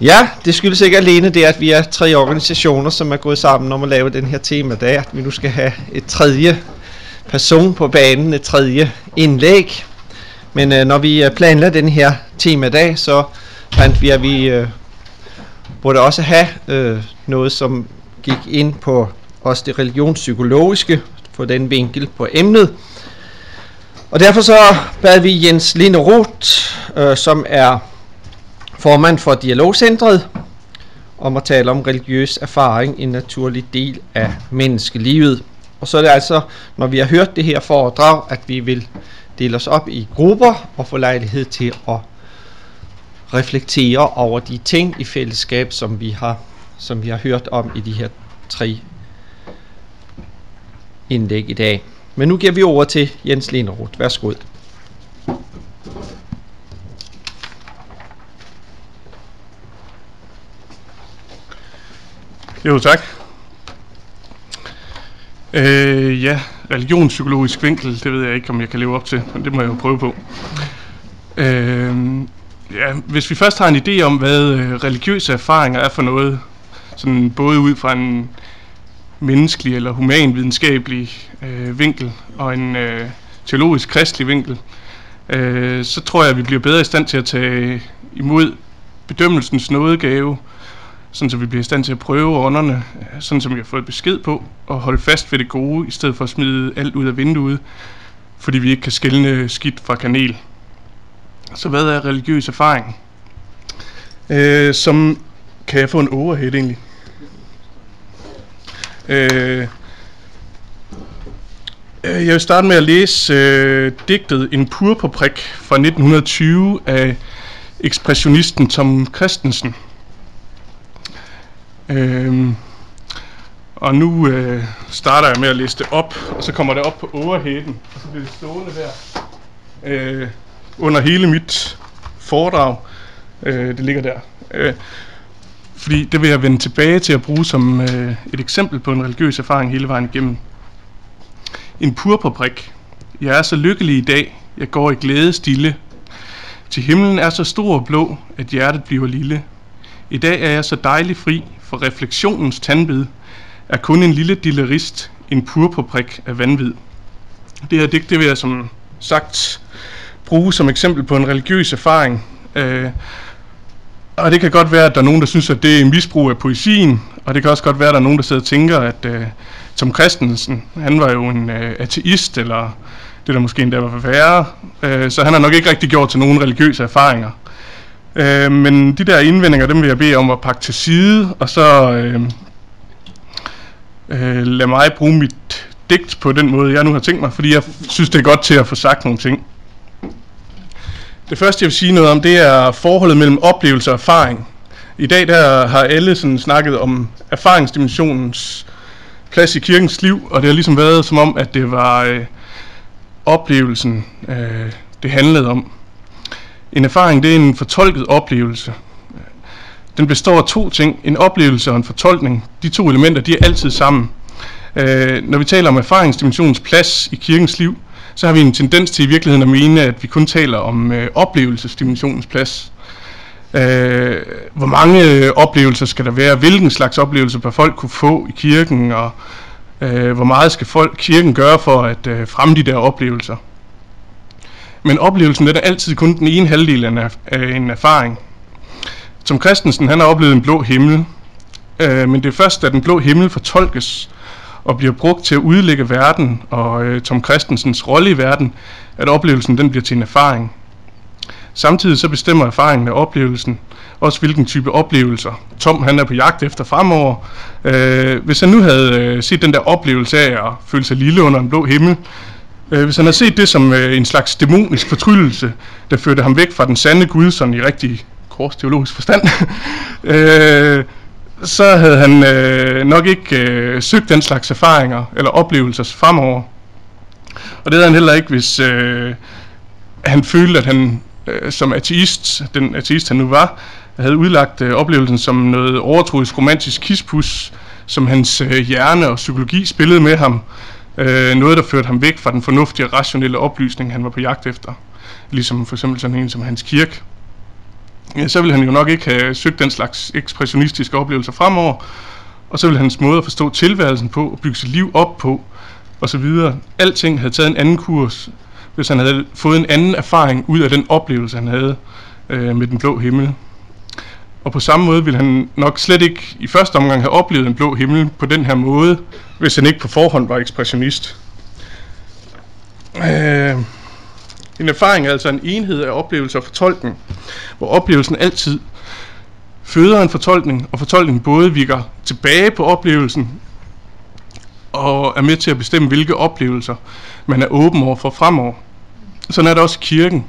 Ja, det skyldes ikke alene det, at vi er tre organisationer, som er gået sammen om at lave den her temadag, at vi nu skal have et tredje person på banen, et tredje indlæg. Men øh, når vi øh, planlagde den her tema dag, så fandt vi, at vi øh, burde også have øh, noget, som gik ind på også det religionspsykologiske, på den vinkel på emnet. Og derfor så bad vi Jens Linde Roth, øh, som er formand for Dialogcentret, om at tale om religiøs erfaring, en naturlig del af menneskelivet. Og så er det altså, når vi har hørt det her foredrag, at vi vil dele os op i grupper og få lejlighed til at reflektere over de ting i fællesskab, som vi har, som vi har hørt om i de her tre indlæg i dag. Men nu giver vi over til Jens Linderoth. Værsgo. Jo, tak. Øh, ja, religionspsykologisk vinkel, det ved jeg ikke, om jeg kan leve op til, men det må jeg jo prøve på. Øh, ja, hvis vi først har en idé om, hvad øh, religiøse erfaringer er for noget, sådan både ud fra en menneskelig eller humanvidenskabelig øh, vinkel og en øh, teologisk kristelig vinkel, øh, så tror jeg, at vi bliver bedre i stand til at tage imod bedømmelsens nådegave, sådan så vi bliver i stand til at prøve ånderne, øh, sådan som vi har fået besked på, og holde fast ved det gode, i stedet for at smide alt ud af vinduet, fordi vi ikke kan skille skidt fra kanel. Så hvad er religiøs erfaring? Øh, som kan jeg få en overhead egentlig? Øh, øh jeg vil starte med at læse øh, digtet En purpurprik fra 1920 af ekspressionisten Tom Christensen. Øhm, og nu øh, starter jeg med at liste op, og så kommer det op på overheden, og så bliver det stående der øh, under hele mit foredrag. Øh, det ligger der. Øh, fordi det vil jeg vende tilbage til at bruge som øh, et eksempel på en religiøs erfaring hele vejen igennem. En purpurbrik. Jeg er så lykkelig i dag, jeg går i glæde stille. Til himlen er så stor og blå, at hjertet bliver lille. I dag er jeg så dejlig fri, for refleksionens tandbid er kun en lille dillerist, en purpurprik af vanvid. Det her digt, det vil jeg som sagt bruge som eksempel på en religiøs erfaring. Øh, og det kan godt være, at der er nogen, der synes, at det er misbrug af poesien, og det kan også godt være, at der er nogen, der sidder og tænker, at øh, Tom Christensen, han var jo en øh, ateist, eller det der måske endda var værre, øh, så han har nok ikke rigtig gjort til nogen religiøse erfaringer. Øh, men de der indvendinger, dem vil jeg bede om at pakke til side, og så øh, øh, lad mig bruge mit digt på den måde, jeg nu har tænkt mig, fordi jeg synes, det er godt til at få sagt nogle ting. Det første, jeg vil sige noget om, det er forholdet mellem oplevelse og erfaring. I dag der har alle sådan snakket om erfaringsdimensionens plads i kirkens liv, og det har ligesom været som om, at det var øh, oplevelsen, øh, det handlede om. En erfaring, det er en fortolket oplevelse. Den består af to ting, en oplevelse og en fortolkning. De to elementer, de er altid sammen. Øh, når vi taler om erfaringsdimensionens plads i kirkens liv, så har vi en tendens til i virkeligheden at mene, at vi kun taler om øh, oplevelsesdimensionens plads. Øh, hvor mange øh, oplevelser skal der være? Hvilken slags oplevelser bør folk kunne få i kirken? Og øh, hvor meget skal folk kirken gøre for at øh, fremme de der oplevelser? Men oplevelsen det er altid kun den ene halvdel af en erfaring. Som Christensen han har oplevet en blå himmel, øh, men det er først, da den blå himmel fortolkes, og bliver brugt til at udlægge verden og øh, Tom Christensens rolle i verden, at oplevelsen den bliver til en erfaring. Samtidig så bestemmer erfaringen af oplevelsen også hvilken type oplevelser Tom han er på jagt efter fremover. Øh, hvis han nu havde øh, set den der oplevelse af at føle sig lille under en blå himmel, øh, hvis han havde set det som øh, en slags dæmonisk fortryllelse, der førte ham væk fra den sande Gud, sådan i rigtig kors teologisk forstand, øh, så havde han øh, nok ikke øh, søgt den slags erfaringer eller oplevelser fremover. Og det havde han heller ikke, hvis øh, han følte, at han øh, som ateist, den ateist han nu var, havde udlagt øh, oplevelsen som noget overtroisk romantisk kispus, som hans øh, hjerne og psykologi spillede med ham. Øh, noget, der førte ham væk fra den fornuftige og rationelle oplysning, han var på jagt efter. Ligesom for eksempel sådan en som Hans Kirk. ja, så ville han jo nok ikke have søgt den slags ekspressionistiske oplevelser fremover, og så ville hans måde at forstå tilværelsen på, og bygge sit liv op på, og så videre. Alting havde taget en anden kurs, hvis han havde fået en anden erfaring ud af den oplevelse, han havde øh, med den blå himmel. Og på samme måde ville han nok slet ikke i første omgang have oplevet en blå himmel på den her måde, hvis han ikke på forhånd var ekspressionist. Øh, en erfaring er altså en enhed af oplevelse og fortolkning, hvor oplevelsen altid føder en fortolkning, og fortolkningen både virker tilbage på oplevelsen, og er med til at bestemme, hvilke oplevelser man er åben over for fremover. Sådan er det også i kirken.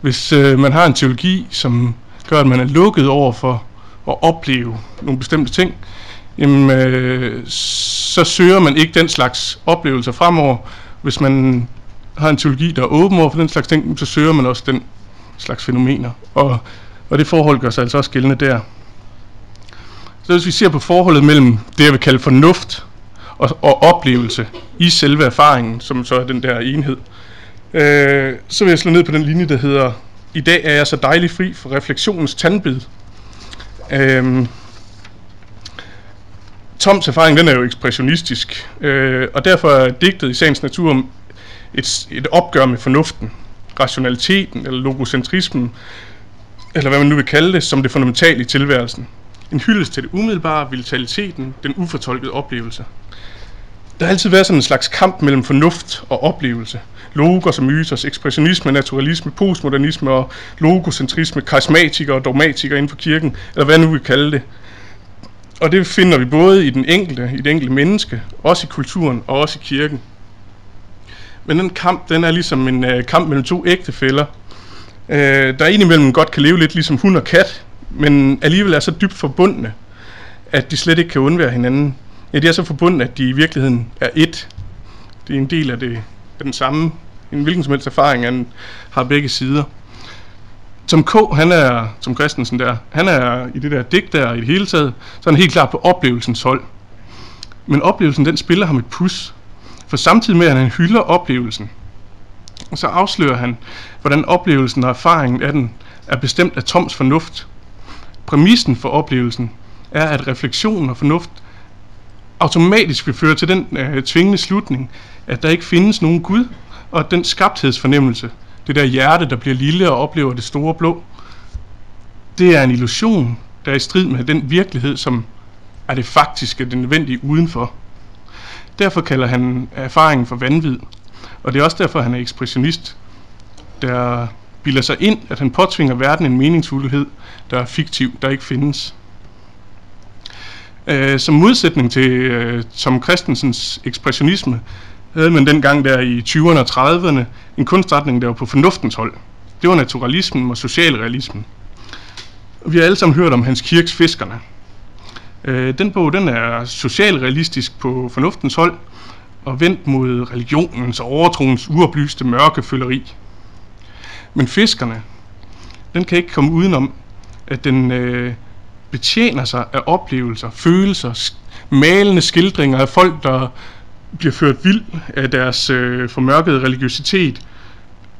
Hvis øh, man har en teologi, som gør, at man er lukket over for at opleve nogle bestemte ting, jamen, øh, så søger man ikke den slags oplevelser fremover. Hvis man har en teologi, der er åben over for den slags ting, så søger man også den slags fænomener. Og, og det forhold gør sig altså også gældende der. Så hvis vi ser på forholdet mellem det, jeg vil kalde fornuft og, og oplevelse i selve erfaringen, som så er den der enhed, øh, så vil jeg slå ned på den linje, der hedder, i dag er jeg så dejlig fri for refleksionens tandbid. Øhm, Toms erfaring, den er jo ekspressionistisk, øh, og derfor er digtet i sagens natur et, et opgør med fornuften, rationaliteten eller logocentrismen, eller hvad man nu vil kalde det, som det fundamentale i tilværelsen. En hyldest til det umiddelbare, vitaliteten, den ufortolkede oplevelse. Der har altid været sådan en slags kamp mellem fornuft og oplevelse. Logos og mytos, ekspressionisme, naturalisme, postmodernisme og logocentrisme, karismatikere og dogmatikere inden for kirken, eller hvad nu vi kalde det. Og det finder vi både i den enkelte, i det enkelte menneske, også i kulturen og også i kirken. Men den kamp, den er ligesom en øh, kamp mellem to ægtefæller, øh, der indimellem godt kan leve lidt ligesom hund og kat, men alligevel er så dybt forbundne, at de slet ikke kan undvære hinanden. Ja, de er så forbundne, at de i virkeligheden er ét. Det er en del af, det, den samme, en hvilken som helst erfaring, han har begge sider. Som K, han er, som Christensen der, han er i det der digt der i det hele taget, så er han helt klar på oplevelsens hold. Men oplevelsen, den spiller ham et pus. For samtidig med, at han hylder oplevelsen, så afslører han, hvordan oplevelsen og erfaringen af den er bestemt af Toms fornuft. Præmissen for oplevelsen er, at refleksion og fornuft automatisk vil føre til den øh, tvingende slutning, at der ikke findes nogen Gud, og at den skabthedsfornemmelse, det der hjerte, der bliver lille og oplever det store blå, det er en illusion, der er i strid med den virkelighed, som er det faktiske, det nødvendige udenfor. Derfor kalder han erfaringen for vanvid, og det er også derfor, han er ekspressionist, der bilder sig ind, at han påtvinger verden en meningsfuldhed, der er fiktiv, der ikke findes. Øh, som modsætning til øh, Tom Christensens ekspressionisme, havde man dengang der i 20'erne og 30'erne en kunstretning, der var på fornuftens hold. Det var naturalismen og socialrealismen. Vi har alle sammen hørt om Hans Kirks Fiskerne. Øh, den bog den er socialrealistisk på fornuftens hold, og vendt mod religionens og overtroens uoplyste mørkefølgeri. Men fiskerne, den kan ikke komme udenom, at den øh, betjener sig af oplevelser, følelser, malende skildringer af folk, der bliver ført vild af deres øh, formørkede religiøsitet,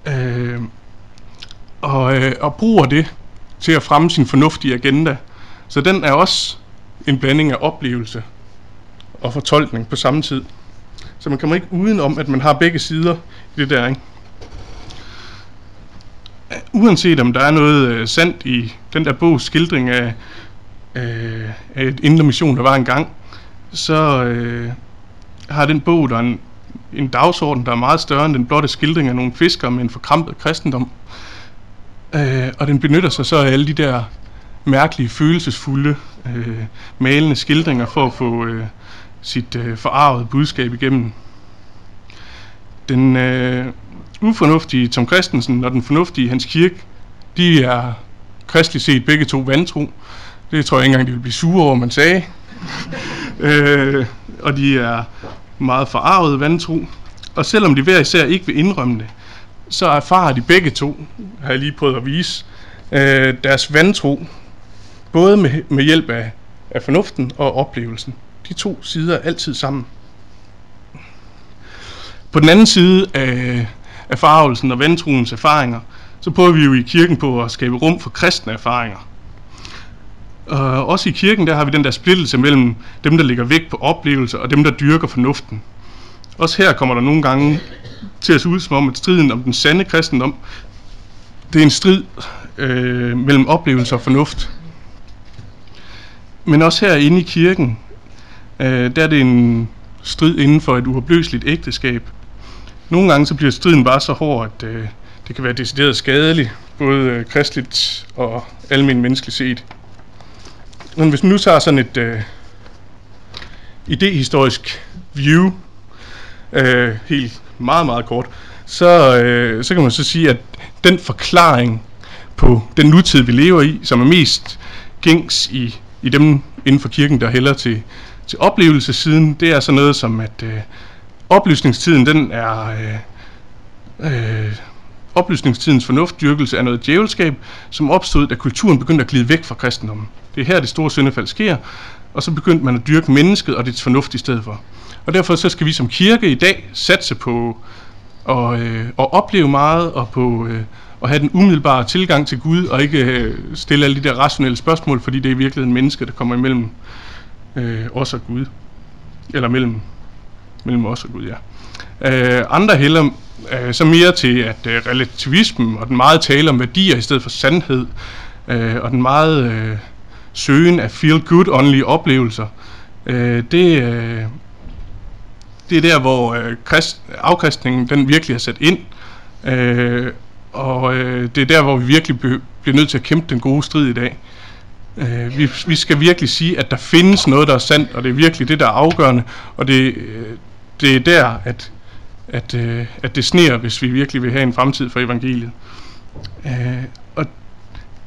øh, og, øh, og bruger det til at fremme sin fornuftige agenda. Så den er også en blanding af oplevelse og fortolkning på samme tid. Så man kommer ikke uden om, at man har begge sider i det der, ikke? Uanset om der er noget øh, sandt i den der bogs skildring af, øh, et indre mission, der var engang, så øh, har den bog der en, en dagsorden, der er meget større end den blotte skildring af nogle fiskere med en forkrampet kristendom. Øh, og den benytter sig så af alle de der mærkelige, følelsesfulde, øh, malende skildringer for at få øh, sit øh, forarvede budskab igennem. Den øh, ufornuftige Tom Christensen og den fornuftige Hans Kirk, de er kristligt set begge to vantro. Det tror jeg ikke engang, de vil blive sure over, man sagde. øh, og de er meget forarvet vantro. Og selvom de hver især ikke vil indrømme det, så erfarer de begge to, har jeg lige prøvet at vise, øh, deres vantro, både med, med hjælp af, af fornuften og oplevelsen. De to sider er altid sammen. På den anden side af, af farvelsen og vantroens erfaringer, så prøver vi jo i kirken på at skabe rum for kristne erfaringer. Og også i kirken, der har vi den der splittelse mellem dem, der ligger vægt på oplevelser, og dem, der dyrker fornuften. Også her kommer der nogle gange til at se ud som om, at striden om den sande kristendom, det er en strid øh, mellem oplevelse og fornuft. Men også herinde i kirken, øh, der er det en strid inden for et uopløseligt ægteskab. Nogle gange så bliver striden bare så hård, at øh, det kan være decideret skadeligt, både øh, kristeligt og almindeligt menneskeligt set. Men hvis man nu tager sådan et øh, idehistorisk view, øh, helt meget, meget kort, så, øh, så kan man så sige, at den forklaring på den nutid, vi lever i, som er mest gængs i, i dem inden for kirken, der hælder til, til oplevelsessiden, det er sådan noget som, at øh, oplysningstiden, den er... Øh, øh, oplysningstidens fornuftdyrkelse er noget djævelskab, som opstod, da kulturen begyndte at glide væk fra kristendommen. Det er her, det store syndefald sker, og så begyndte man at dyrke mennesket og dets fornuft i stedet for. Og derfor så skal vi som kirke i dag satse på at, øh, at opleve meget og på øh, at have den umiddelbare tilgang til Gud og ikke øh, stille alle de der rationelle spørgsmål, fordi det er i virkeligheden mennesket, der kommer imellem øh, os og Gud. Eller mellem, mellem os og Gud, ja. Øh, andre hælder øh, så mere til, at øh, relativismen og den meget tale om værdier i stedet for sandhed, øh, og den meget øh, søgen af feel-good åndelige oplevelser, øh, det, øh, det er der, hvor øh, krist, afkristningen den virkelig er sat ind, øh, og øh, det er der, hvor vi virkelig be, bliver nødt til at kæmpe den gode strid i dag. Øh, vi, vi skal virkelig sige, at der findes noget, der er sandt, og det er virkelig det, der er afgørende, og det, øh, det er der, at, at, øh, at det sneer, hvis vi virkelig vil have en fremtid for evangeliet. Øh, og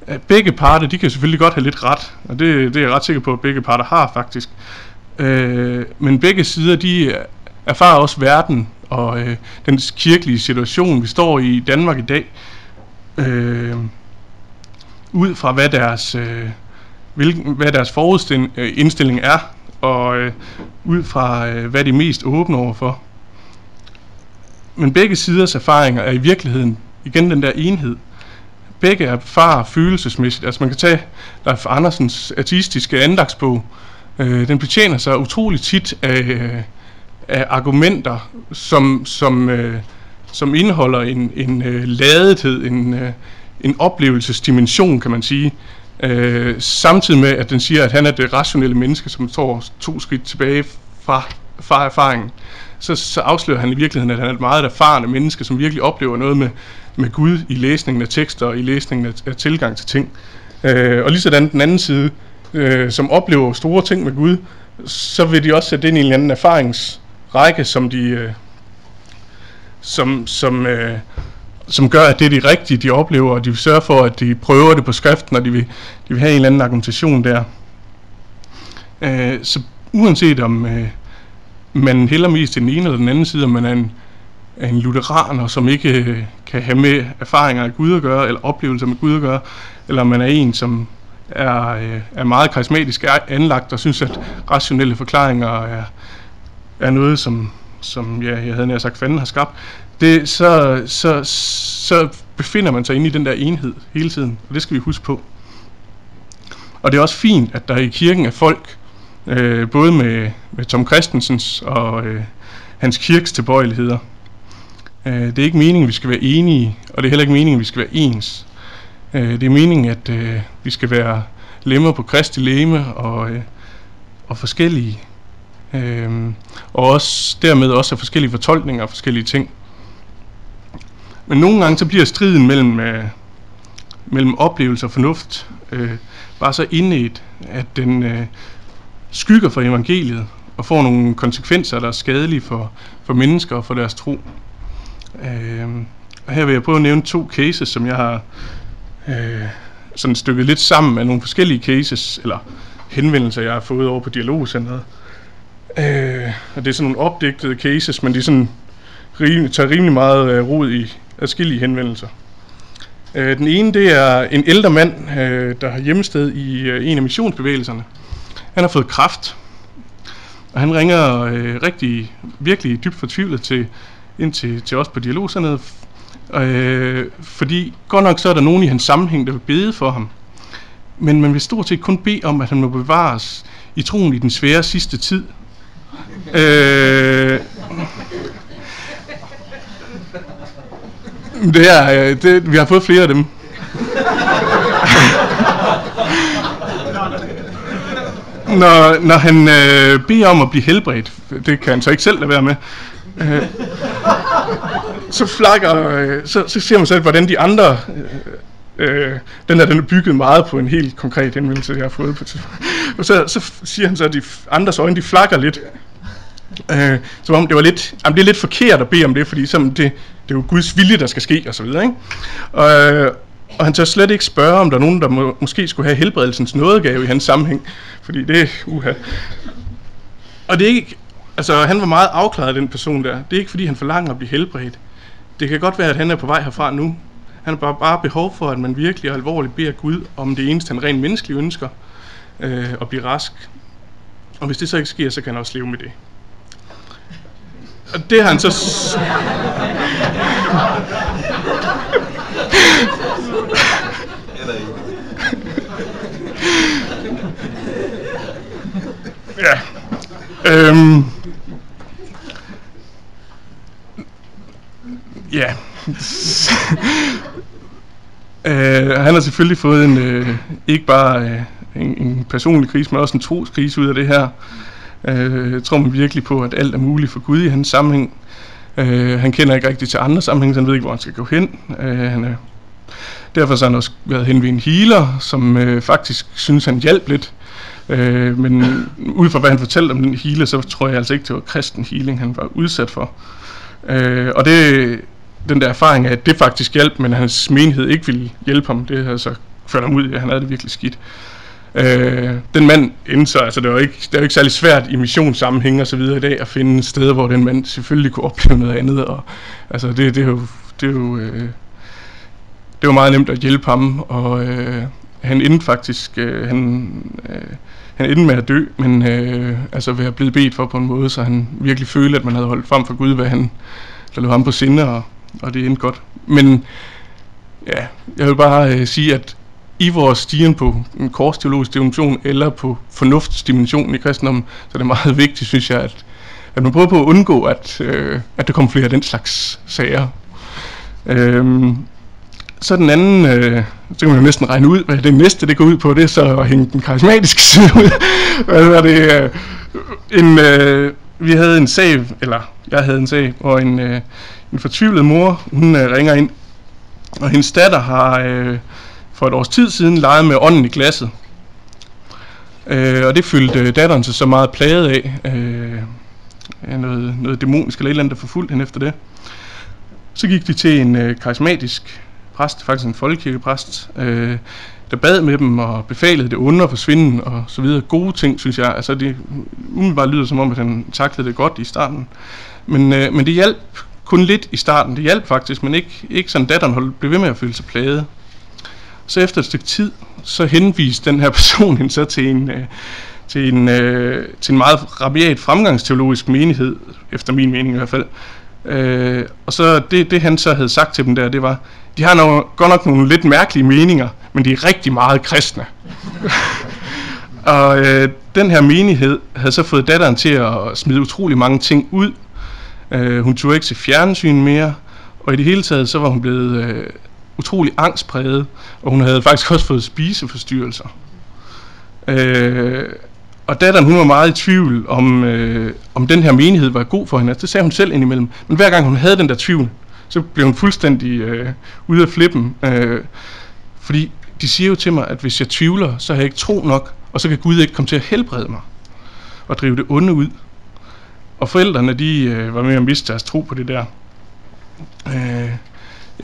øh, begge parter, de kan selvfølgelig godt have lidt ret, og det, det er jeg ret sikker på, at begge parter har faktisk. Øh, men begge sider, de erfarer også verden og øh, den kirkelige situation, vi står i i Danmark i dag, øh, ud fra hvad deres, øh, hvilken, hvad deres forudstilling øh, er, og øh, ud fra øh, hvad de er mest åbne overfor. Men begge siders erfaringer er i virkeligheden igen den der enhed. Begge erfarer følelsesmæssigt. Altså man kan tage Leif Andersens artistiske andagsbog. Øh, den betjener sig utroligt tit af, øh, af argumenter, som, som, øh, som indeholder en, en øh, ladethed, en, øh, en oplevelsesdimension, kan man sige. Øh, samtidig med, at den siger, at han er det rationelle menneske, som står to skridt tilbage fra, fra erfaringen. Så, så afslører han i virkeligheden, at han er et meget erfarne menneske, som virkelig oplever noget med, med Gud i læsningen af tekster og i læsningen af, af tilgang til ting. Øh, og lige sådan den anden side, øh, som oplever store ting med Gud, så vil de også sætte ind i en eller anden erfaringsrække, som de øh, som, som, øh, som gør, at det er de rigtige, de oplever, og de vil sørge for, at de prøver det på skriften, og de vil, de vil have en eller anden argumentation der. Øh, så uanset om øh, man hælder mest til den ene eller den anden side, om man er en, er en lutheraner, som ikke øh, kan have med erfaringer af Gud at gøre, eller oplevelser med Gud at gøre, eller om man er en, som er, øh, er meget karismatisk anlagt og synes, at rationelle forklaringer er, er noget, som, som ja, jeg havde nær sagt, fanden har skabt, det, så, så, så befinder man sig inde i den der enhed hele tiden, og det skal vi huske på. Og det er også fint, at der i kirken er folk, øh, både med, med Tom Christensens og øh, hans kirks tilbøjeligheder. Øh, det er ikke meningen, vi skal være enige, og det er heller ikke meningen, vi skal være ens. Øh, det er meningen, at øh, vi skal være lemmer på Kristi leme og, øh, og forskellige Øh, og også dermed også af forskellige fortolkninger og forskellige ting. Men nogle gange så bliver striden mellem, øh, mellem oplevelse og fornuft øh, bare så indet, at den øh, skygger for evangeliet og får nogle konsekvenser, der er skadelige for, for mennesker og for deres tro. Øh, og her vil jeg prøve at nævne to cases, som jeg har øh, sådan stykket lidt sammen med nogle forskellige cases, eller henvendelser, jeg har fået over på Dialogcenteret. Øh, og det er sådan nogle opdigtede cases, men de sådan rimelig, tager rimelig meget øh, rod i adskillige henvendelser. Øh, den ene, det er en ældre mand, øh, der har hjemsted i øh, en af missionsbevægelserne. Han har fået kraft, og han ringer øh, rigtig, virkelig dybt fortvivlet til, ind til, til os på dialogcenteret. Øh, fordi godt nok så er der nogen i hans sammenhæng, der vil bede for ham. Men man vil stort set kun bede om, at han må bevares i troen i den svære sidste tid. Øh, det er, øh, det, vi har fået flere af dem. Når, når han øh, beder om at blive helbredt, det kan han så ikke selv lade være med, øh, så flakker, øh, så, så ser man selv, hvordan de andre, øh, øh, den der den er bygget meget på en helt konkret henvendelse, jeg har fået på Og så, så siger han så, at de andres øjne, de flakker lidt. Øh, som om det var lidt, jamen det er lidt forkert at bede om det, fordi som det, det er jo Guds vilje, der skal ske, og så videre, ikke? Og, øh, og han tør slet ikke spørge, om der er nogen, der må, måske skulle have helbredelsens nådegave i hans sammenhæng. Fordi det er uha. Og det er ikke, altså han var meget afklaret, den person der. Det er ikke, fordi han forlanger at blive helbredt. Det kan godt være, at han er på vej herfra nu. Han har bare, bare behov for, at man virkelig og alvorligt beder Gud om det eneste, han rent menneskeligt ønsker, øh, at blive rask. Og hvis det så ikke sker, så kan han også leve med det. Og det har han så... ja. Øhm. Ja. øh, han har selvfølgelig fået en, øh, ikke bare øh, en, en personlig krise, men også en troskrise ud af det her. Øh, jeg tror man virkelig på, at alt er muligt for Gud i hans sammenhæng. Øh, han kender ikke rigtig til andre sammenhænge, så han ved ikke, hvor han skal gå hen. Øh, han er, derfor har han også været hen ved en healer, som øh, faktisk synes, han hjalp lidt. Øh, men ud fra hvad han fortalte om den hele, så tror jeg altså ikke, det var kristen healing, han var udsat for. Øh, og det, den der erfaring af, at det faktisk hjalp, men hans menighed ikke ville hjælpe ham, det havde så ført ham ud i, at han havde det virkelig skidt. Øh, den mand indså, altså det var ikke, det var ikke særlig svært i missionssammenhæng og så videre i dag at finde steder, hvor den mand selvfølgelig kunne opleve noget andet. Og, altså det, det er jo, det er jo øh, det var meget nemt at hjælpe ham, og øh, han endte faktisk, øh, han, øh, han endte med at dø, men øh, altså ved at blive bedt for på en måde, så han virkelig følte, at man havde holdt frem for Gud, hvad han, der lå ham på sinde, og, og det endte godt. Men ja, jeg vil bare øh, sige, at i vores stigen på en korsteologisk dimension eller på fornuftsdimensionen i kristendommen, så er det meget vigtigt, synes jeg, at, at man prøver på at undgå, at, øh, at der kommer flere af den slags sager. Øhm, så den anden, øh, så kan man jo næsten regne ud, hvad det næste det går ud på, det er så at hænge den karismatiske side ud. hvad var det? Øh, en, øh, vi havde en sag, eller jeg havde en sag, hvor en, øh, en fortvivlet mor, hun øh, ringer ind, og hendes datter har... Øh, for et års tid siden leget med ånden i glasset. Øh, og det følte øh, datteren sig så meget plaget af. Øh, noget, noget dæmonisk eller et eller andet, der forfulgte hende efter det. Så gik de til en øh, karismatisk præst, faktisk en folkekirkepræst, øh, der bad med dem og befalede det under forsvinden og så videre. Gode ting, synes jeg. Altså det umiddelbart lyder som om, at han taklede det godt i starten. Men, øh, men det hjalp kun lidt i starten. Det hjalp faktisk, men ikke, ikke sådan datteren blev ved med at føle sig plaget. Så efter et stykke tid, så henviste den her person hende så til en, øh, til en, øh, til en meget rabiat fremgangsteologisk menighed, efter min mening i hvert fald. Øh, og så det, det han så havde sagt til dem der, det var, de har nogle, godt nok nogle lidt mærkelige meninger, men de er rigtig meget kristne. og øh, den her menighed havde så fået datteren til at smide utrolig mange ting ud. Øh, hun tog ikke til fjernsyn mere, og i det hele taget så var hun blevet øh, utrolig angstpræget, og hun havde faktisk også fået spiseforstyrrelser. Øh, og datteren, hun var meget i tvivl om, øh, om den her menighed var god for hende. Altså, det sagde hun selv indimellem. Men hver gang hun havde den der tvivl, så blev hun fuldstændig øh, ude af flippen. Øh, fordi de siger jo til mig, at hvis jeg tvivler, så har jeg ikke tro nok, og så kan Gud ikke komme til at helbrede mig og drive det onde ud. Og forældrene, de øh, var med at miste deres tro på det der. Øh,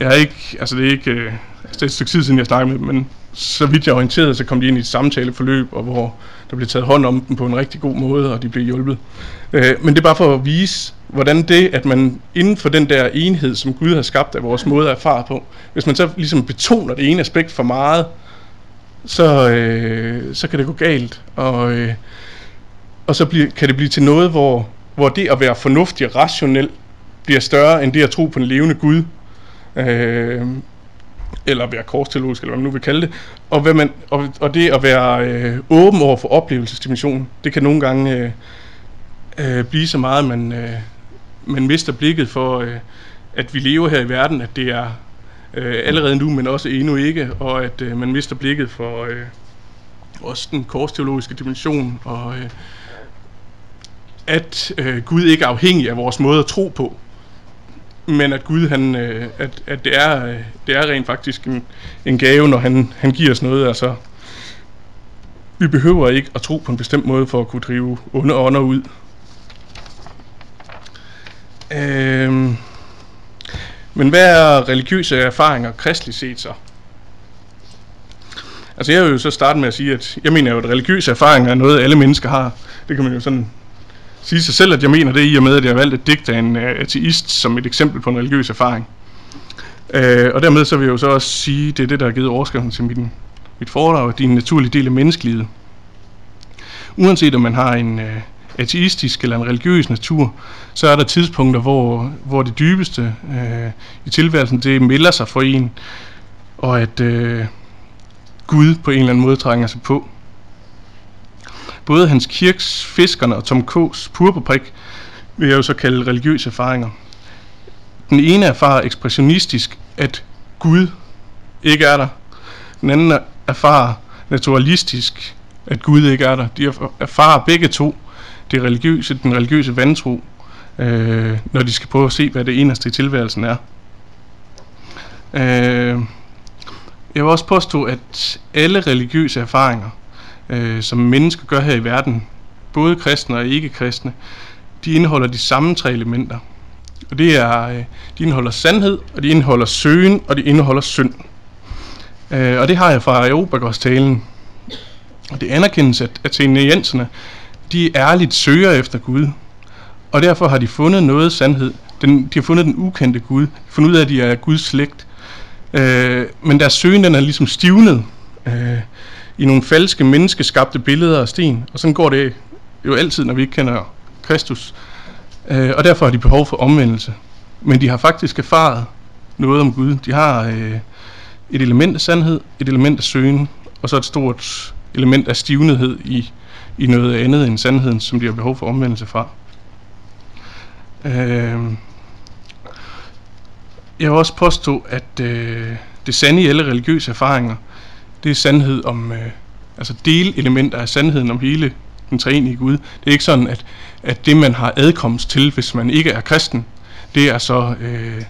jeg er ikke, altså det er ikke, øh, altså det er et stykke tid siden, jeg snakkede med dem, men så vidt jeg er orienteret, så kom de ind i et samtaleforløb, og hvor der blev taget hånd om dem på en rigtig god måde, og de blev hjulpet. Øh, men det er bare for at vise, hvordan det, at man inden for den der enhed, som Gud har skabt af vores måde at erfare på, hvis man så ligesom betoner det ene aspekt for meget, så, øh, så kan det gå galt, og, øh, og så bliver, kan det blive til noget, hvor, hvor det at være fornuftig og rationel bliver større end det at tro på en levende Gud, øh, eller være korsteologisk, eller hvad man nu vil kalde det, og, hvad man, og, og det at være øh, åben over for oplevelsesdimensionen, det kan nogle gange øh, øh, blive så meget, man, øh, man mister blikket for, øh, at vi lever her i verden, at det er øh, allerede nu, men også endnu ikke, og at øh, man mister blikket for øh, også den korsteologiske dimension, og øh, at øh, Gud ikke er afhængig af vores måde at tro på, men at Gud, han, øh, at, at det, er, øh, det er rent faktisk en, en gave, når han, han giver os noget. Altså, vi behøver ikke at tro på en bestemt måde for at kunne drive onde ånder ud. Øhm, men hvad er religiøse erfaringer kristligt set så? Altså jeg vil jo så starte med at sige, at jeg mener jo, at religiøse erfaringer er noget, alle mennesker har. Det kan man jo sådan sige sig selv, at jeg mener det i og med, at jeg har valgt et digt af en øh, ateist som et eksempel på en religiøs erfaring. Øh, og dermed så vil jeg jo så også sige, det er det, der har givet overskriften til min, mit foredrag, det er en naturlig del af menneskelivet. Uanset om man har en øh, ateistisk eller en religiøs natur, så er der tidspunkter, hvor, hvor det dybeste øh, i tilværelsen, det melder sig for en, og at øh, Gud på en eller anden måde trænger sig på. Både Hans Kirks, Fiskerne og Tom K's purpurprik vil jeg jo så kalde religiøse erfaringer. Den ene erfarer ekspressionistisk, at Gud ikke er der. Den anden erfarer naturalistisk, at Gud ikke er der. De erfarer begge to det religiøse, den religiøse vantro, øh, når de skal prøve at se, hvad det eneste i tilværelsen er. Øh, jeg vil også påstå, at alle religiøse erfaringer øh, som mennesker gør her i verden, både kristne og ikke-kristne, de indeholder de samme tre elementer. Og det er, øh, de indeholder sandhed, og de indeholder søgen, og de indeholder synd. Øh, og det har jeg fra Eobagos talen. Og det anerkendes, at atenienserne, de ærligt søger efter Gud. Og derfor har de fundet noget sandhed. Den, de har fundet den ukendte Gud. De har fundet ud af, at de er Guds slægt. Øh, men deres søgen, den er ligesom stivnet. Øh, i nogle falske menneskeskabte billeder af sten. Og sådan går det jo altid, når vi ikke kender Kristus. Øh, og derfor har de behov for omvendelse. Men de har faktisk erfaret noget om Gud. De har øh, et element af sandhed, et element af søgen, og så et stort element af stivnethed i, i noget andet end sandheden, som de har behov for omvendelse fra. Øh, jeg vil også påstå, at øh, det sande i alle religiøse erfaringer – det er sandhed om, øh, altså delelementer af sandheden om hele den treenige Gud. Det er ikke sådan, at, at det man har adkomst til, hvis man ikke er kristen, det er så øh,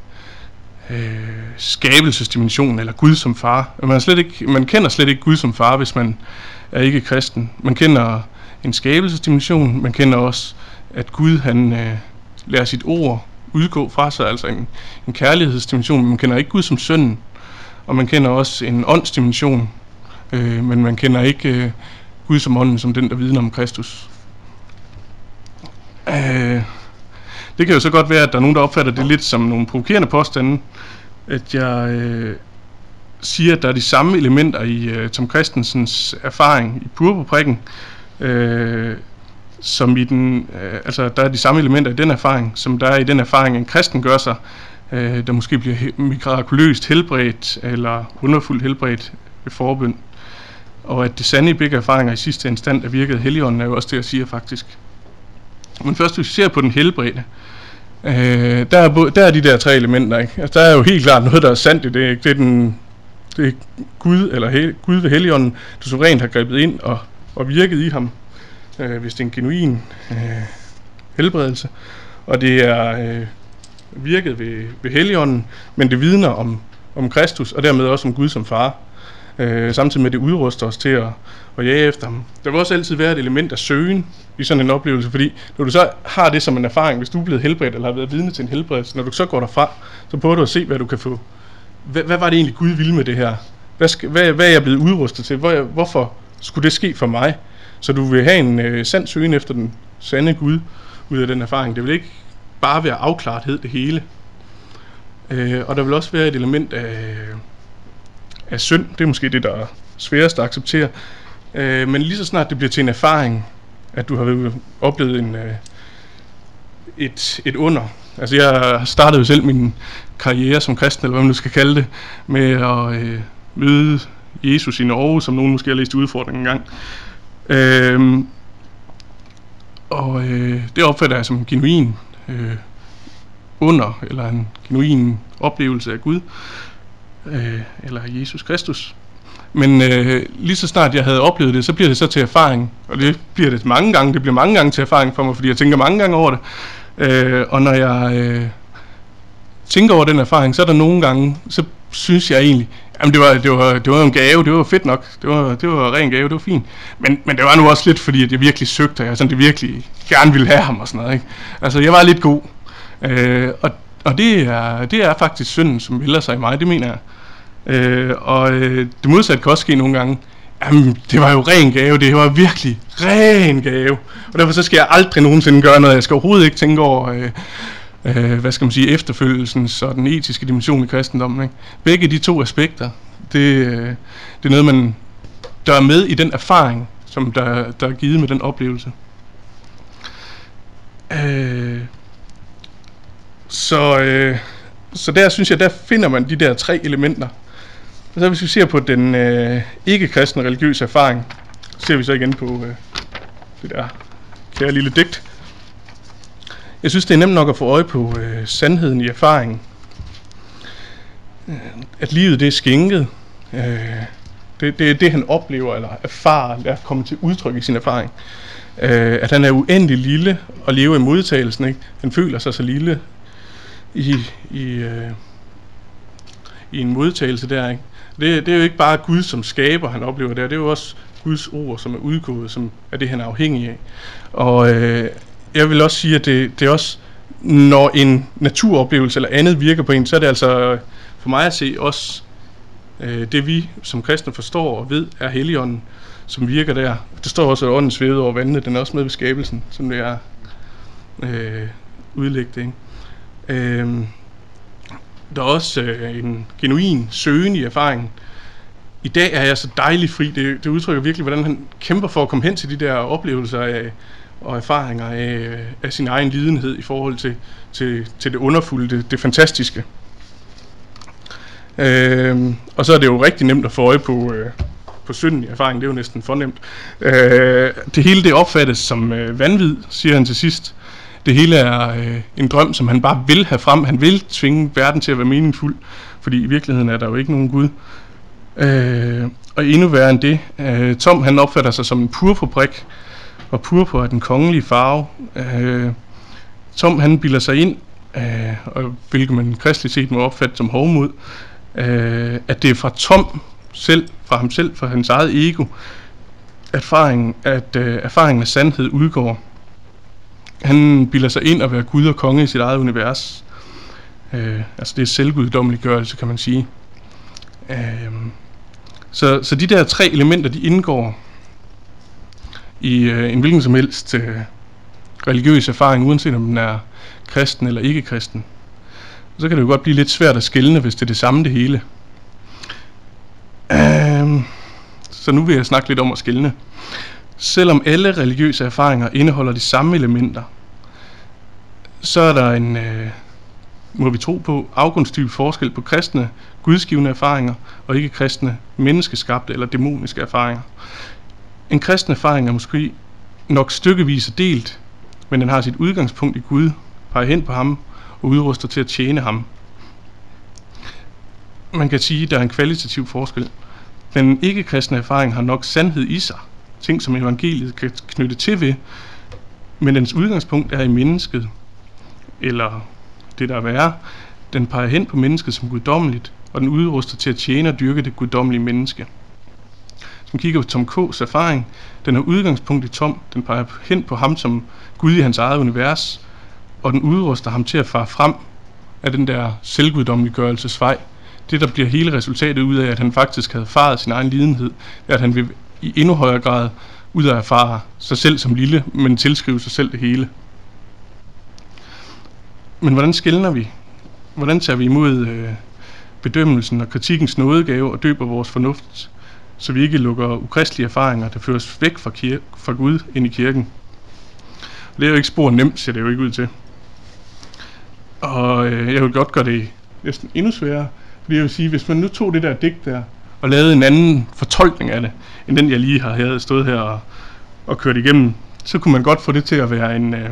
øh, skabelsesdimensionen, eller Gud som far. Man, er slet ikke, man kender slet ikke Gud som far, hvis man er ikke kristen. Man kender en skabelsesdimension, man kender også, at Gud han øh, lærer sit ord udgå fra sig, altså en, en kærlighedsdimension, men man kender ikke Gud som sønnen, og man kender også en åndsdimension, øh, men man kender ikke øh, Gud som ånden, som den, der vidner om Kristus. Øh, det kan jo så godt være, at der er nogen, der opfatter det lidt som nogle provokerende påstande, at jeg øh, siger, at der er de samme elementer i øh, Tom Christensens erfaring i purpurprikken, øh, som i den, øh, altså der er de samme elementer i den erfaring, som der er i den erfaring, en kristen gør sig, øh, der måske bliver mirakuløst helbredt, eller underfuldt helbredt ved forbøn. Og at det sande i begge erfaringer i sidste instant er virket af Helligånden, er jo også det, jeg siger faktisk. Men først, hvis vi ser på den helbredte, øh, der, er, der er de der tre elementer, ikke? Altså, der er jo helt klart noget, der er sandt i det, ikke? Det er, den, det er Gud, eller he, Gud ved Helligånden, der suverænt har grebet ind og, og virket i ham, øh, hvis det er en genuin øh, helbredelse. Og det er øh, virket ved, ved Helligånden, men det vidner om, om Kristus, og dermed også om Gud som far øh, samtidig med det udruster os til at, at jage efter ham. Der vil også altid være et element af søgen i sådan en oplevelse, fordi når du så har det som en erfaring, hvis du er blevet helbredt eller har været vidne til en helbredelse, når du så går derfra, så prøver du at se, hvad du kan få. Hvad, hvad var det egentlig Gud ville med det her? Hvad, skal, hvad, hvad er jeg blevet udrustet til? Hvor, hvorfor skulle det ske for mig? Så du vil have en øh, sand søgen efter den sande Gud ud af den erfaring. Det vil ikke bare være afklarethed det hele. Øh, og der vil også være et element af er synd. Det er måske det, der er sværest at acceptere. Øh, men lige så snart det bliver til en erfaring, at du har oplevet en, øh, et, et under, Altså jeg startede jo selv min karriere som kristen, eller hvad man nu skal kalde det, med at øh, møde Jesus i Norge, som nogen måske har læst udfordringen engang. Øh, og øh, det opfatter jeg som en genuin øh, under, eller en genuin oplevelse af Gud, øh, eller Jesus Kristus. Men øh, lige så snart jeg havde oplevet det, så bliver det så til erfaring. Og det bliver det mange gange. Det bliver mange gange til erfaring for mig, fordi jeg tænker mange gange over det. Øh, og når jeg øh, tænker over den erfaring, så er der nogle gange, så synes jeg egentlig, jamen det var, det var, det var en gave, det var fedt nok, det var, det var ren gave, det var fint. Men, men det var nu også lidt fordi, at jeg virkelig søgte, og jeg sådan, det virkelig gerne ville have ham og sådan noget. Ikke? Altså jeg var lidt god. Øh, og og det, er, det er faktisk synden, som vælger sig i mig, det mener jeg. Øh, og øh, det modsatte kan også ske nogle gange. Jamen, det var jo ren gave, det var virkelig ren gave. Og derfor så skal jeg aldrig nogensinde gøre noget. Jeg skal overhovedet ikke tænke over, øh, øh, hvad skal man sige, efterfølgelsen og den etiske dimension i kristendommen. Ikke? Begge de to aspekter, det, øh, det er noget, man der er med i den erfaring, som der, der er givet med den oplevelse. Øh, så, øh, så der synes jeg, der finder man de der tre elementer. Og så hvis vi ser på den øh, ikke-kristne religiøse erfaring, så ser vi så igen på øh, det der kære lille digt. Jeg synes, det er nemt nok at få øje på øh, sandheden i erfaringen. Øh, at livet det er skænket. Øh, det, det er det, han oplever eller erfarer, at komme til udtryk i sin erfaring. Øh, at han er uendelig lille og lever i modtagelsen. Ikke? Han føler sig så lille i, i, øh, i en modtagelse der. Ikke? Det, det er jo ikke bare Gud som skaber, han oplever der. Det er jo også Guds ord, som er udgået, som er det, han er afhængig af. Og øh, jeg vil også sige, at det, det er også, når en naturoplevelse eller andet virker på en, så er det altså øh, for mig at se også øh, det, vi som kristne forstår og ved, er Helligånden, som virker der. Det står også, at ånden svede over vandene, den er også med ved skabelsen, som det er øh, udlægget. Ikke? Øh, der er også øh, en genuin søgen i erfaringen. I dag er jeg så dejlig fri. Det, det udtrykker virkelig, hvordan han kæmper for at komme hen til de der oplevelser af, og erfaringer af, øh, af sin egen lidenhed i forhold til, til, til det underfulde, det, det fantastiske. Øh, og så er det jo rigtig nemt at få øje på, øh, på synden i erfaringen. Det er jo næsten fornemt. Øh, det hele det opfattes som øh, vanvid, siger han til sidst det hele er øh, en drøm, som han bare vil have frem. Han vil tvinge verden til at være meningsfuld, fordi i virkeligheden er der jo ikke nogen Gud. Øh, og endnu værre end det, øh, Tom han opfatter sig som en purpurbrik, og purpur er den kongelige farve. Øh, Tom han bilder sig ind, øh, og hvilket man kristeligt set må opfatte som hovmod, øh, at det er fra Tom selv, fra ham selv, fra hans eget ego, erfaringen, at øh, erfaringen af sandhed udgår. Han bilder sig ind at være Gud og konge i sit eget univers. Øh, altså det er selvguddommeliggørelse, kan man sige. Øh, så, så de der tre elementer, de indgår i øh, en hvilken som helst øh, religiøs erfaring, uanset om den er kristen eller ikke kristen. Så kan det jo godt blive lidt svært at skelne, hvis det er det samme det hele. Øh, så nu vil jeg snakke lidt om at skelne. Selvom alle religiøse erfaringer indeholder de samme elementer, så er der en, øh, må vi tro på, afgrundstyp forskel på kristne, gudsgivende erfaringer og ikke kristne, menneskeskabte eller dæmoniske erfaringer. En kristen erfaring er måske nok stykkevis delt, men den har sit udgangspunkt i Gud, peger hen på ham og udruster til at tjene ham. Man kan sige, at der er en kvalitativ forskel. Den ikke-kristne erfaring har nok sandhed i sig, ting, som evangeliet kan knytte til ved, men dens udgangspunkt er i mennesket, eller det der er værre. Den peger hen på mennesket som guddommeligt, og den udruster til at tjene og dyrke det guddommelige menneske. Som kigger på Tom K's erfaring, den har udgangspunkt i Tom, den peger hen på ham som Gud i hans eget univers, og den udruster ham til at fare frem af den der selvguddommeliggørelsesvej. Det, der bliver hele resultatet ud af, at han faktisk havde faret sin egen lidenhed, er, at han vil i endnu højere grad ud af erfare sig selv som lille, men tilskrive sig selv det hele. Men hvordan skældner vi? Hvordan tager vi imod øh, bedømmelsen og kritikkens nådegave og døber vores fornuft, så vi ikke lukker ukristelige erfaringer, der føres væk fra, kir- fra Gud ind i kirken? Det er jo ikke spor nemt, ser det jo ikke ud til. Og øh, jeg vil godt gøre det næsten endnu sværere, fordi jeg vil sige, hvis man nu tog det der digt der, og lavet en anden fortolkning af det, end den jeg lige har havde stået her og, og kørt igennem, så kunne man godt få det til at være en, øh,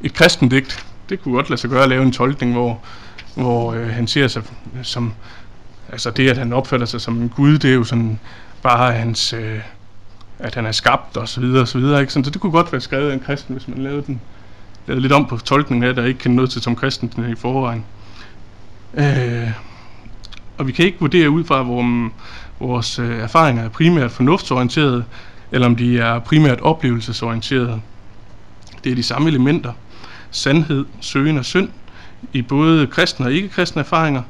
et kristendigt. Det kunne godt lade sig gøre at lave en tolkning, hvor, hvor øh, han ser sig som, altså det at han opfatter sig som en gud, det er jo sådan bare hans, øh, at han er skabt og så videre og så videre, ikke? Så det kunne godt være skrevet af en kristen, hvis man lavede den lavede lidt om på tolkningen af, der ikke kendte noget til som kristen i forvejen. Øh, og vi kan ikke vurdere ud fra, hvor vores øh, erfaringer er primært fornuftsorienterede, eller om de er primært oplevelsesorienterede. Det er de samme elementer. Sandhed, søgen og synd i både kristne og ikke-kristne erfaringer.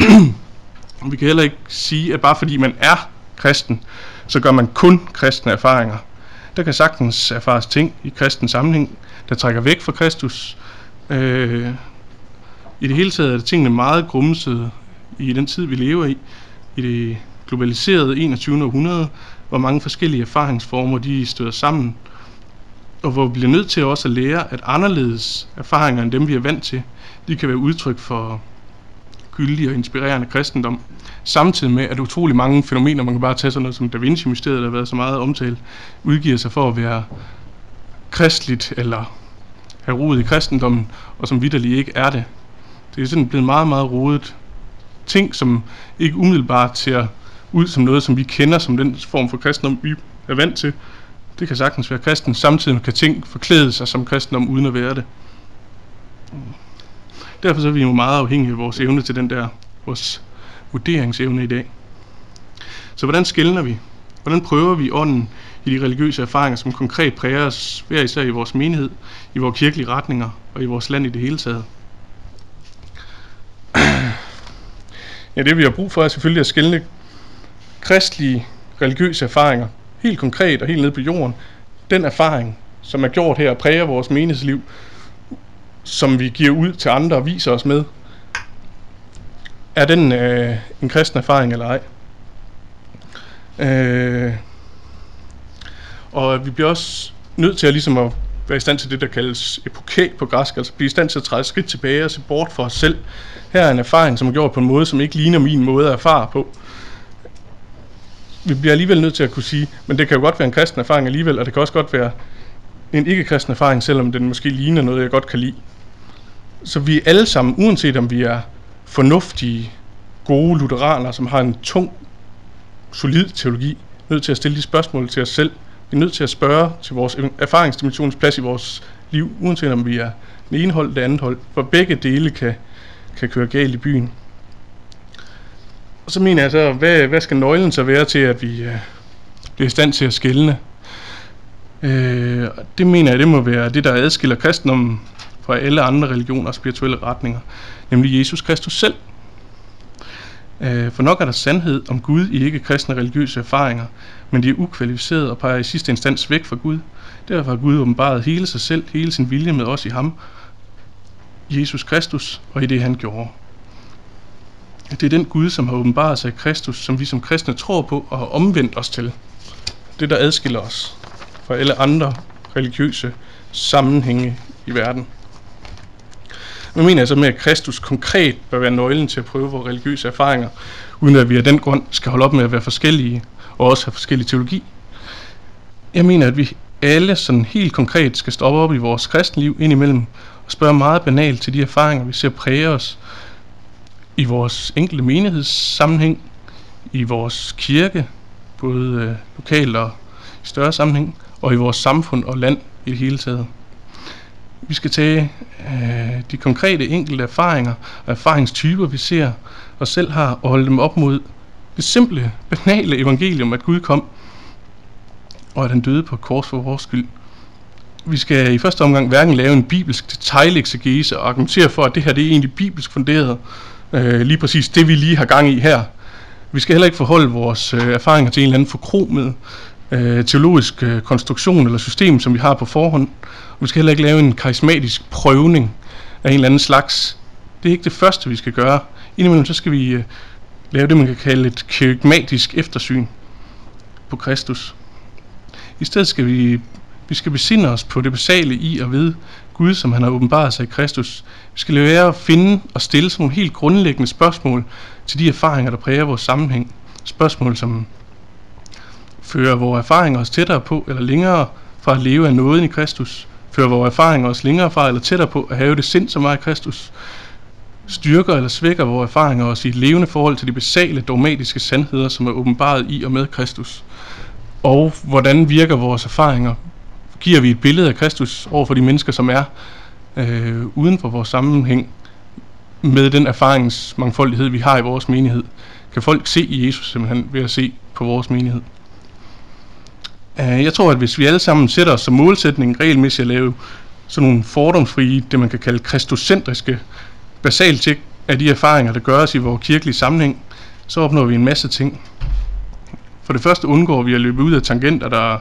vi kan heller ikke sige, at bare fordi man er kristen, så gør man kun kristne erfaringer. Der kan sagtens erfares ting i kristen sammenhæng, der trækker væk fra Kristus. Øh, I det hele taget er det tingene meget grumsede i den tid, vi lever i, i det globaliserede 21. århundrede, hvor mange forskellige erfaringsformer de støder sammen, og hvor vi bliver nødt til også at lære, at anderledes erfaringer end dem, vi er vant til, de kan være udtryk for gyldig og inspirerende kristendom, samtidig med, at utrolig mange fænomener, man kan bare tage sådan noget som Da Vinci-mysteriet, der har været så meget omtalt, udgiver sig for at være kristligt eller have rodet i kristendommen, og som vidderlig ikke er det. Det er sådan blevet meget, meget rodet ting, som ikke umiddelbart ser ud som noget, som vi kender som den form for kristendom, vi er vant til. Det kan sagtens være kristen, samtidig kan ting forklæde sig som kristendom, uden at være det. Derfor så er vi jo meget afhængige af vores evne til den der, vores vurderingsevne i dag. Så hvordan skældner vi? Hvordan prøver vi ånden i de religiøse erfaringer, som konkret præger os hver især i vores menighed, i vores kirkelige retninger og i vores land i det hele taget? Ja, det vi har brug for er selvfølgelig at skille kristlige religiøse erfaringer, helt konkret og helt ned på jorden. Den erfaring, som er gjort her og præger vores meningsliv, som vi giver ud til andre og viser os med, er den øh, en kristen erfaring eller ej? Øh, og vi bliver også nødt til at, ligesom at være i stand til det, der kaldes epoké på græsk, altså blive i stand til at træde skridt tilbage og se bort for os selv. Her er en erfaring, som er gjort på en måde, som ikke ligner min måde at erfare på. Vi bliver alligevel nødt til at kunne sige, men det kan jo godt være en kristen erfaring alligevel, og det kan også godt være en ikke-kristen erfaring, selvom den måske ligner noget, jeg godt kan lide. Så vi er alle sammen, uanset om vi er fornuftige, gode lutheraner, som har en tung, solid teologi, nødt til at stille de spørgsmål til os selv. Vi er nødt til at spørge til vores erfaringsdimensions plads i vores liv, uanset om vi er det ene hold, det andet hold, for begge dele kan, kan køre galt i byen. Og så mener jeg så, hvad, hvad skal nøglen så være til, at vi øh, bliver i stand til at skælne? Øh, det mener jeg, det må være det, der adskiller kristendommen fra alle andre religioner og spirituelle retninger, nemlig Jesus Kristus selv. Øh, for nok er der sandhed om Gud i ikke-kristne religiøse erfaringer, men de er ukvalificerede og peger i sidste instans væk fra Gud. Derfor har Gud åbenbaret hele sig selv, hele sin vilje med os i ham, Jesus Kristus, og i det han gjorde. Det er den Gud, som har åbenbaret sig i Kristus, som vi som kristne tror på og har omvendt os til. Det, der adskiller os fra alle andre religiøse sammenhænge i verden. Nu mener jeg så med, at Kristus konkret bør være nøglen til at prøve vores religiøse erfaringer, uden at vi af den grund skal holde op med at være forskellige og også have forskellige teologi. Jeg mener, at vi alle sådan helt konkret skal stoppe op i vores kristenliv indimellem og spørge meget banalt til de erfaringer, vi ser præge os i vores enkelte menighedssammenhæng, i vores kirke, både øh, lokalt og i større sammenhæng, og i vores samfund og land i det hele taget. Vi skal tage øh, de konkrete enkelte erfaringer og erfaringstyper, vi ser og selv har, og holde dem op mod det simple, banale evangelium, at Gud kom, og at han døde på kors for vores skyld. Vi skal i første omgang hverken lave en bibelsk detaileksegese og argumentere for, at det her det er egentlig bibelsk funderet, øh, lige præcis det vi lige har gang i her. Vi skal heller ikke forholde vores øh, erfaringer til en eller anden forkromet øh, teologisk øh, konstruktion eller system, som vi har på forhånd. Og vi skal heller ikke lave en karismatisk prøvning af en eller anden slags. Det er ikke det første, vi skal gøre. Indimellem så skal vi øh, lave det, man kan kalde et kerygmatisk eftersyn på Kristus. I stedet skal vi Vi skal besinde os på det basale i og ved Gud, som han har åbenbaret sig i Kristus. Vi skal lære at finde og stille sådan nogle helt grundlæggende spørgsmål til de erfaringer, der præger vores sammenhæng. Spørgsmål, som fører vores erfaringer os tættere på eller længere fra at leve af nåden i Kristus. Fører vores erfaringer os længere fra eller tættere på at have det sind, som var i Kristus styrker eller svækker vores erfaringer os i et levende forhold til de basale dogmatiske sandheder, som er åbenbaret i og med Kristus. Og hvordan virker vores erfaringer? Giver vi et billede af Kristus over for de mennesker, som er øh, uden for vores sammenhæng med den erfaringsmangfoldighed, vi har i vores menighed? Kan folk se Jesus simpelthen ved at se på vores menighed? Øh, jeg tror, at hvis vi alle sammen sætter os som målsætning regelmæssigt at lave sådan nogle fordomsfrie, det man kan kalde kristocentriske basalt tjek af de erfaringer, der gøres i vores kirkelige sammenhæng, så opnår vi en masse ting. For det første undgår vi at løbe ud af tangenter, der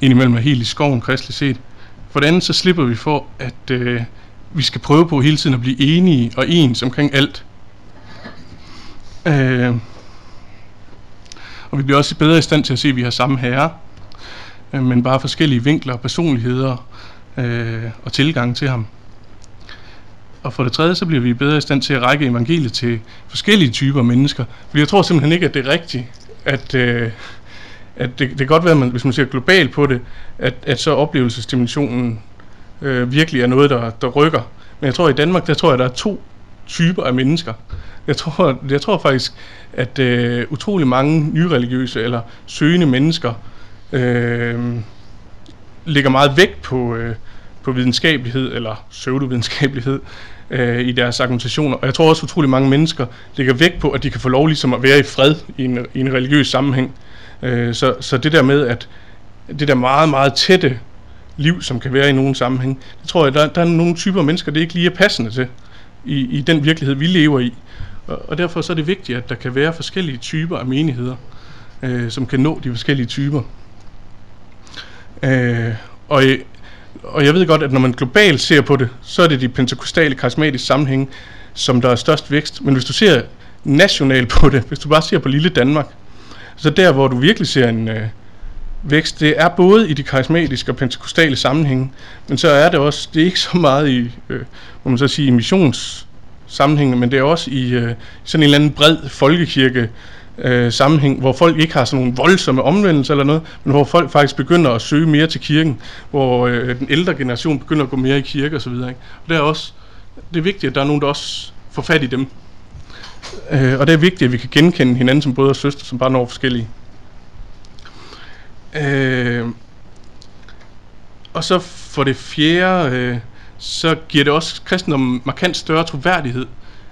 indimellem er helt i skoven kristeligt set. For det andet så slipper vi for, at øh, vi skal prøve på hele tiden at blive enige og ens omkring alt. Øh, og vi bliver også bedre i stand til at se, at vi har samme herre, øh, men bare forskellige vinkler, personligheder øh, og tilgang til ham. Og for det tredje, så bliver vi bedre i stand til at række evangeliet til forskellige typer mennesker. Fordi jeg tror simpelthen ikke, at det er rigtigt, at, øh, at det, det kan godt være, at man, hvis man ser globalt på det, at, at så oplevelsesdimensionen øh, virkelig er noget, der, der rykker. Men jeg tror, at i Danmark, der tror jeg, at der er to typer af mennesker. Jeg tror, jeg tror faktisk, at øh, utrolig mange nyreligiøse eller søgende mennesker øh, ligger meget vægt på, øh, på videnskabelighed eller pseudovidenskabelighed øh, i deres argumentationer. Og jeg tror også, at utrolig mange mennesker lægger vægt på, at de kan få lov ligesom at være i fred i en, i en religiøs sammenhæng. Øh, så, så det der med, at det der meget, meget tætte liv, som kan være i nogen sammenhæng, det tror jeg, der, der er nogle typer mennesker, det ikke lige er passende til i, i den virkelighed, vi lever i. Og, og derfor så er det vigtigt, at der kan være forskellige typer af menigheder, øh, som kan nå de forskellige typer. Øh, og og jeg ved godt, at når man globalt ser på det, så er det de pentakostale karismatiske sammenhænge, som der er størst vækst. Men hvis du ser nationalt på det, hvis du bare ser på lille Danmark, så der, hvor du virkelig ser en øh, vækst, det er både i de karismatiske og pentakostale sammenhænge, men så er det også, det er ikke så meget i, øh, må man så sige, i missionssammenhænge, men det er også i øh, sådan en eller anden bred folkekirke øh, sammenhæng, hvor folk ikke har sådan nogle voldsomme omvendelser eller noget, men hvor folk faktisk begynder at søge mere til kirken, hvor øh, den ældre generation begynder at gå mere i kirke osv. Og, og det er også det er vigtigt, at der er nogen, der også får fat i dem. Øh, og det er vigtigt, at vi kan genkende hinanden som brødre og søstre, som bare når forskellige. Øh, og så for det fjerde, øh, så giver det også kristendom markant større troværdighed,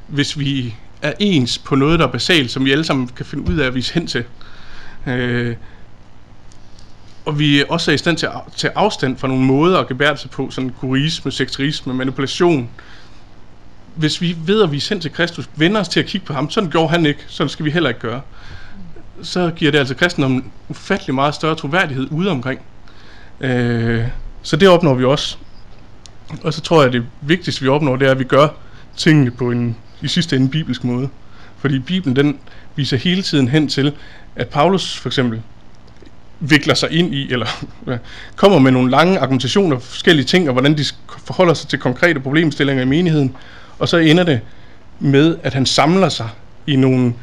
hvis vi er ens på noget, der er basalt, som vi alle sammen kan finde ud af at vise hen til. Øh, og vi også er i stand til at tage afstand fra nogle måder at gebære sig på, sådan kurisme, sekterisme, manipulation. Hvis vi ved at vise hen til Kristus, vender os til at kigge på ham, sådan gjorde han ikke, sådan skal vi heller ikke gøre. Så giver det altså kristendommen ufattelig meget større troværdighed ude omkring. Øh, så det opnår vi også. Og så tror jeg, at det vigtigste vi opnår, det er, at vi gør tingene på en i sidste ende bibelsk måde. Fordi Bibelen den viser hele tiden hen til, at Paulus for eksempel vikler sig ind i, eller kommer med nogle lange argumentationer for forskellige ting, og hvordan de forholder sig til konkrete problemstillinger i menigheden, og så ender det med, at han samler sig i nogle,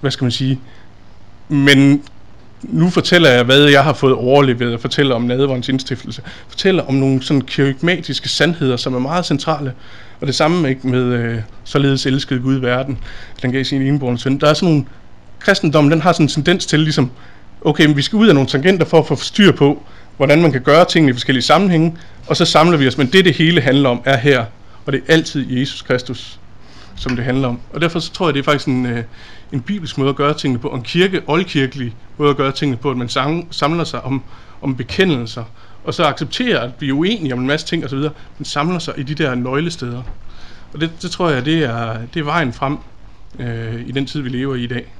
hvad skal man sige, men nu fortæller jeg, hvad jeg har fået overlevet, og fortæller om nadverens indstiftelse. Fortæller om nogle sådan kirigmatiske sandheder, som er meget centrale. Og det samme ikke med øh, således elskede Gud i verden, den gav sin enborn søn. Der er sådan nogle, kristendommen den har sådan en tendens til ligesom, okay, men vi skal ud af nogle tangenter for at få styr på, hvordan man kan gøre tingene i forskellige sammenhænge, og så samler vi os, men det det hele handler om er her, og det er altid Jesus Kristus, som det handler om. Og derfor så tror jeg, det er faktisk en, øh, en bibelsk måde at gøre tingene på, og en kirke, oldkirkelig måde at gøre tingene på, at man samler sig om, om bekendelser, og så accepterer, at vi er uenige om en masse ting osv., men samler sig i de der nøglesteder. Og det, det tror jeg, det er, det er vejen frem øh, i den tid, vi lever i i dag.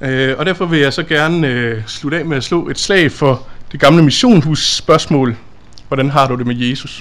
Øh, og derfor vil jeg så gerne øh, slutte af med at slå et slag for det gamle missionhus spørgsmål. Hvordan har du det med Jesus?